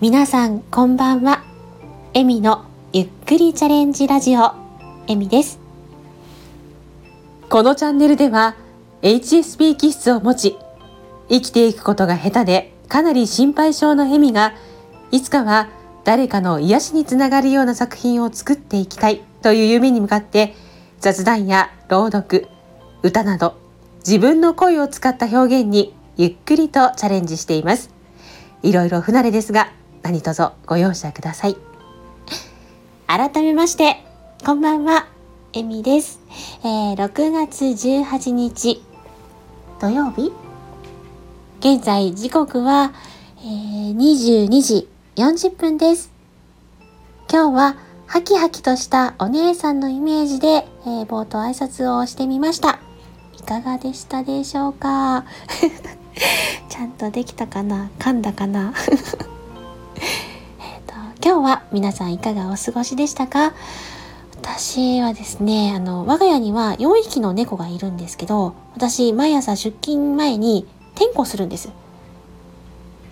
皆さんこんばんは。エミのゆっくりチャレンジラジオ、エミです。このチャンネルでは HSP 気質を持ち、生きていくことが下手でかなり心配性のエミが、いつかは誰かの癒しにつながるような作品を作っていきたいという夢に向かって雑談や朗読、歌など自分の声を使った表現にゆっくりとチャレンジしています。いろいろ不慣れですが何卒ご容赦ください。改めまして、こんばんは、エミです。えー、6月18日土曜日現在時刻は、えー、22時40分です。今日はハキハキとしたお姉さんのイメージで、えー、冒頭挨拶をしてみました。いかがでしたでしょうか？ちゃんとできたかな？噛んだかな？今日は皆さんいかがお過ごしでしたか？私はですね、あの、我が家には4匹の猫がいるんですけど、私、毎朝出勤前に点呼するんです。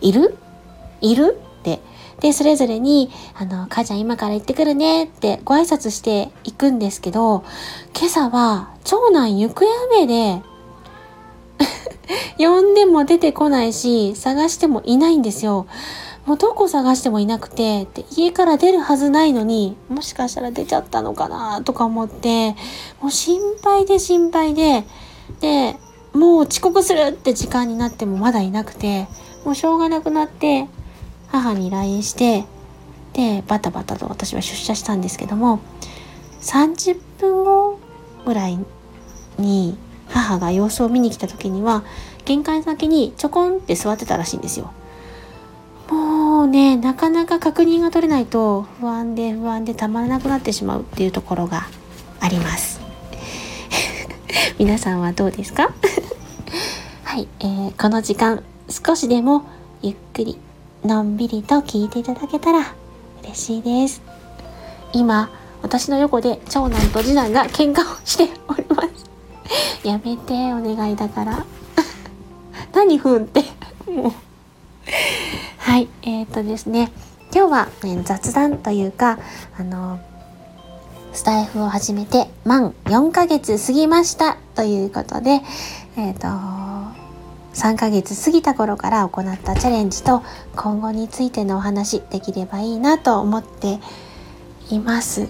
いる？いる？って。で、それぞれに、あの、母ちゃん今から行ってくるねってご挨拶していくんですけど、今朝は長男行方不明で、呼んでも出てこないし、探してもいないんですよ。もうどこ探してもいなくて、で家から出るはずないのに、もしかしたら出ちゃったのかなとか思って、もう心配で心配で、で、もう遅刻するって時間になってもまだいなくて、もうしょうがなくなって、母に LINE して、で、バタバタと私は出社したんですけども、30分後ぐらいに母が様子を見に来た時には、玄関先にちょこんって座ってたらしいんですよ。もうね、なかなか確認が取れないと不安で不安でたまらなくなってしまうっていうところがあります。皆さんはどうですか？はい、えー、この時間少しでもゆっくりのんびりと聞いていただけたら嬉しいです。今、私の横で長男と次男が喧嘩をしております。やめて、お願いだから。何ふんって。もう。はい、えっ、とですね。今日は、ね、雑談というか、あの、スタイフを始めて満4ヶ月過ぎましたということで、えっ、と、3ヶ月過ぎた頃から行ったチャレンジと今後についてのお話できればいいなと思っています。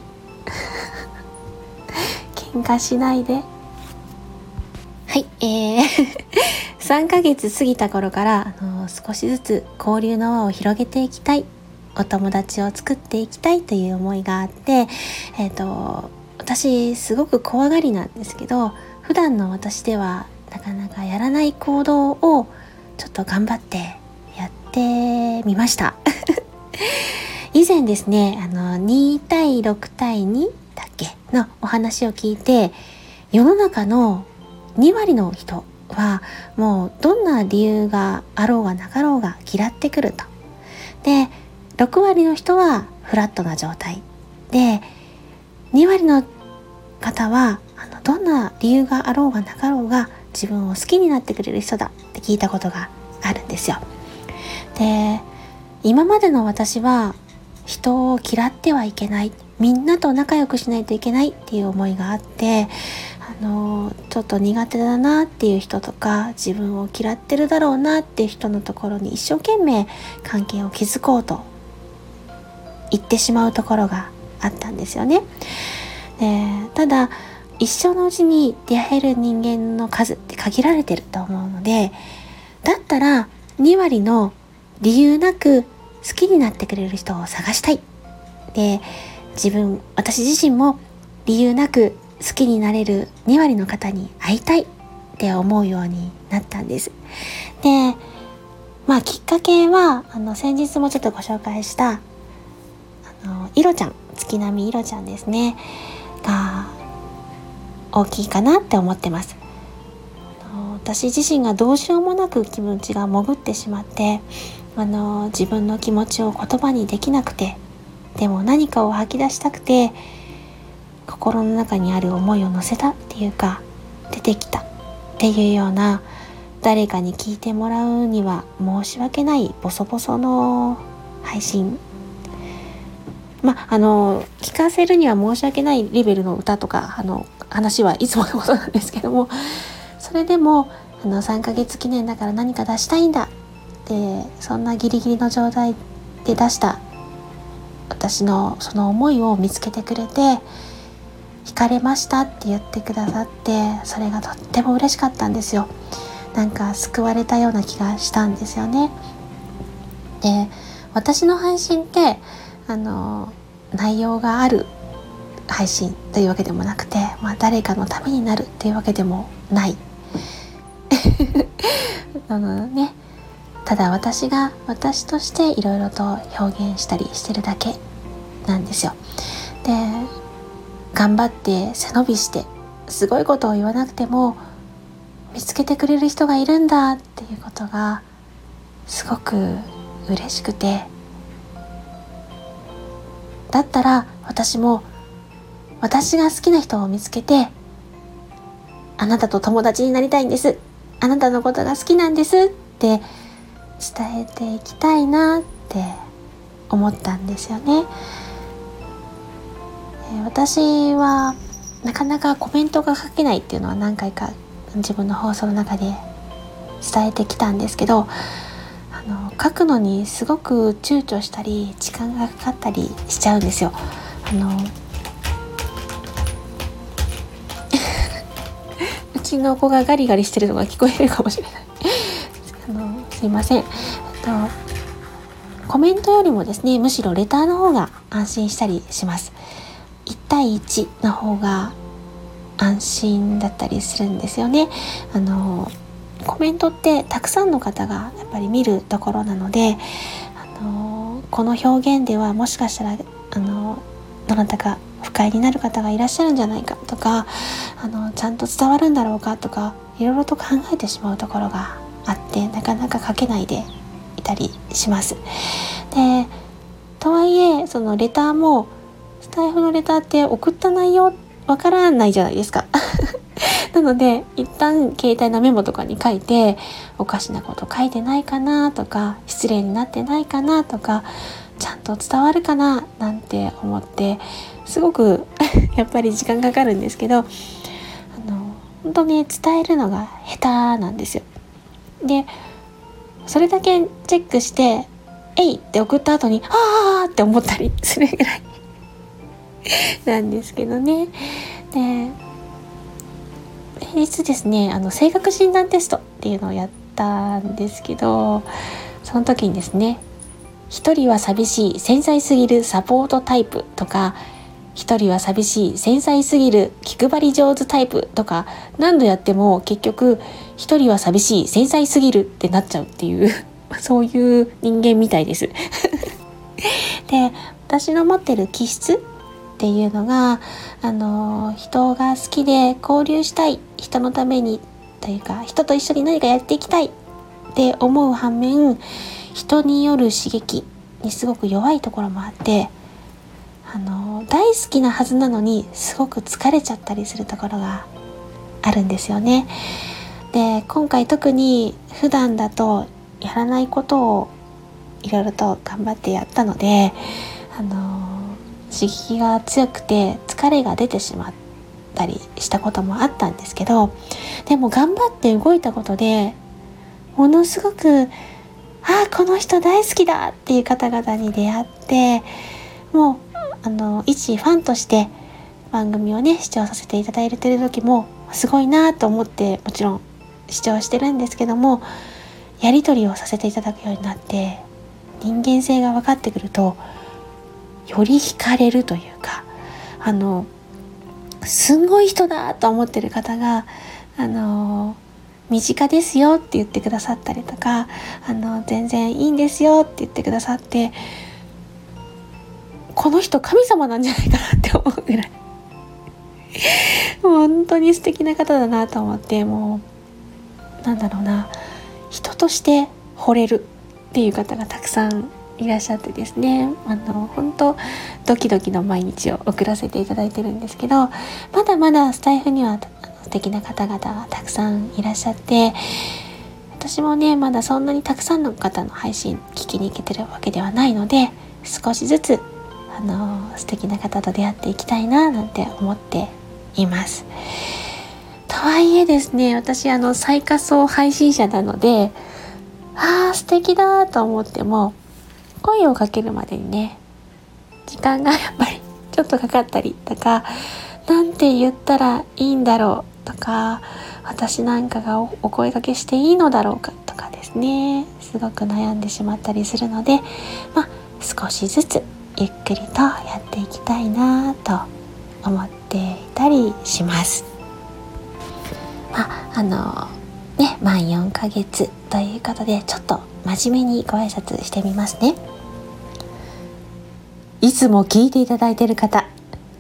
喧嘩しないで。はい、えー、3ヶ月過ぎた頃から、あの少しずつ交流の輪を広げていきたい。お友達を作っていきたいという思いがあって、えっ、ー、と、私すごく怖がりなんですけど、普段の私ではなかなかやらない行動をちょっと頑張ってやってみました。以前ですね、あの、2対6対2だっけのお話を聞いて、世の中の2割の人はもうどんな理由があろうがなかろうが嫌ってくると。で、6割の人はフラットな状態。で、2割の方はあのどんな理由があろうがなかろうが自分を好きになってくれる人だって聞いたことがあるんですよ。で、今までの私は人を嫌ってはいけない。みんなと仲良くしないといけないっていう思いがあって、あの、ちょっと苦手だなっていう人とか、自分を嫌ってるだろうなっていう人のところに一生懸命関係を築こうと言ってしまうところがあったんですよね。でただ、一生のうちに出会える人間の数って限られてると思うので、だったら2割の理由なく好きになってくれる人を探したい。で、自分、私自身も理由なく好きになれる2割の方に会いたいって思うようになったんです。で、まあきっかけは、あの、先日もちょっとご紹介した、あの、いろちゃん、月並みいろちゃんですね、が、大きいかなって思ってます。私自身がどうしようもなく気持ちが潜ってしまってあの自分の気持ちを言葉にできなくてでも何かを吐き出したくて心の中にある思いを乗せたっていうか出てきた。っていうような誰かに聞いてもらうには申し訳ないボソボソの配信。まああの聞かせるには申し訳ないレベルの歌とかあの話はいつものことなんですけどもそれでもあの3ヶ月記念だから何か出したいんだ。ってそんなギリギリの状態で出した私のその思いを見つけてくれて惹かれましたって言ってくださってそれがとっても嬉しかったんですよ。なんか救われたような気がしたんですよね。で私の配信ってあの内容がある配信というわけでもなくて、まあ、誰かのためになるっていうわけでもない。あのね。ただ私が私としていろいろと表現したりしてるだけなんですよ。で頑張って背伸びしてすごいことを言わなくても見つけてくれる人がいるんだっていうことがすごく嬉しくて。だったら私も私が好きな人を見つけてあなたと友達になりたいんです。あなたのことが好きなんですって伝えていきたいなって思ったんですよね。私はなかなかコメントが書けないっていうのは何回か自分の放送の中で伝えてきたんですけどあの書くのにすごく躊躇したり時間がかかったりしちゃうんですよ。あの うちの子がガリガリしてるのが聞こえるかもしれない。あのすいません、と、コメントよりもですねむしろレターの方が安心したりします。対1の方が安心だったりするんですよねあのコメントってたくさんの方がやっぱり見るところなのであのこの表現ではもしかしたらあのどなたか不快になる方がいらっしゃるんじゃないかとかあのちゃんと伝わるんだろうかとかいろいろと考えてしまうところがあってなかなか書けないでいたりします。でとはいえそのレターもスタイフのレターって送った内容わからないじゃないですか。なので一旦携帯のメモとかに書いておかしなこと書いてないかなとか失礼になってないかなとかちゃんと伝わるかななんて思ってすごく やっぱり時間かかるんですけどあの本当に伝えるのが下手なんですよ。でそれだけチェックして「えい!」って送った後に「ああ!」って思ったりするぐらい なんですけどね。で平日ですねあの性格診断テストっていうのをやったんですけどその時にですね一人は寂しい繊細すぎるサポートタイプとか一人は寂しい繊細すぎる気配り上手タイプとか何度やっても結局一人は寂しい繊細すぎるってなっちゃうっていう そういう人間みたいです で私の持ってる気質っていうのがあの人が好きで交流したい人のためにというか人と一緒に何かやっていきたいって思う反面人による刺激にすごく弱いところもあってあの大好きなはずなのにすごく疲れちゃったりするところがあるんですよね。で今回特に普段だとやらないことをいろいろと頑張ってやったのであの刺激が強くて疲れが出てしまったりしたこともあったんですけどでも頑張って動いたことでものすごくああこの人大好きだっていう方々に出会ってもうあの一ファンとして番組をね視聴させていただいてる時もすごいなと思ってもちろん視聴してるんですけどもやり取りをさせていただくようになって人間性が分かってくるとより惹かれるというかあのすんごい人だと思ってる方があの身近ですよって言ってくださったりとかあの全然いいんですよって言ってくださってこの人神様なんじゃないかなって思うぐらい。本当に素敵な方だなと思ってもうなんだろうな人として惚れるっていう方がたくさんいらっしゃってですねあの本当ドキドキの毎日を送らせていただいてるんですけどまだまだスタイフには素敵な方々がたくさんいらっしゃって私もねまだそんなにたくさんの方の配信聞きに行けてるわけではないので少しずつあの素敵な方と出会っていきたいななんて思っています。とはいえですね私あの最下層配信者なのでああ素敵だと思っても声をかけるまでにね時間がやっぱりちょっとかかったりとか何て言ったらいいんだろうとか私なんかがお声かけしていいのだろうかとかですねすごく悩んでしまったりするのでまあ少しずつゆっくりとやっていきたいなと思っていたりします。まあ、あのね満4ヶ月ということでちょっと真面目にご挨拶してみますね。いつも聞いていただいている方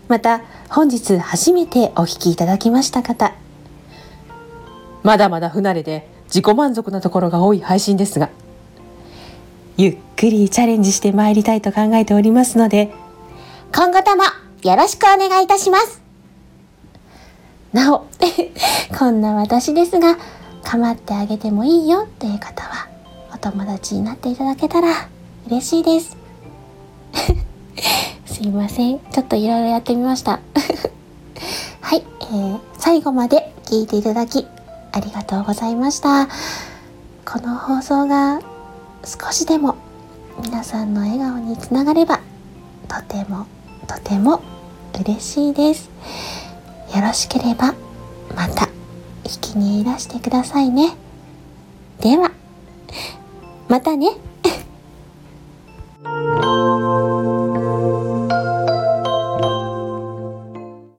また本日初めてお聞きいただきました方まだまだ不慣れで自己満足なところが多い配信ですがゆっくりチャレンジしてまいりたいと考えておりますので今後ともよろしくお願いいたしますなお こんな私ですが構ってあげてもいいよっていう方はお友達になっていただけたら嬉しいです。すいません。ちょっといろいろやってみました。はい、えー、最後まで聞いていただきありがとうございました。この放送が少しでも皆さんの笑顔につながればとてもとても嬉しいです。よろしければまた聞きにいらしてくださいね。では。またね。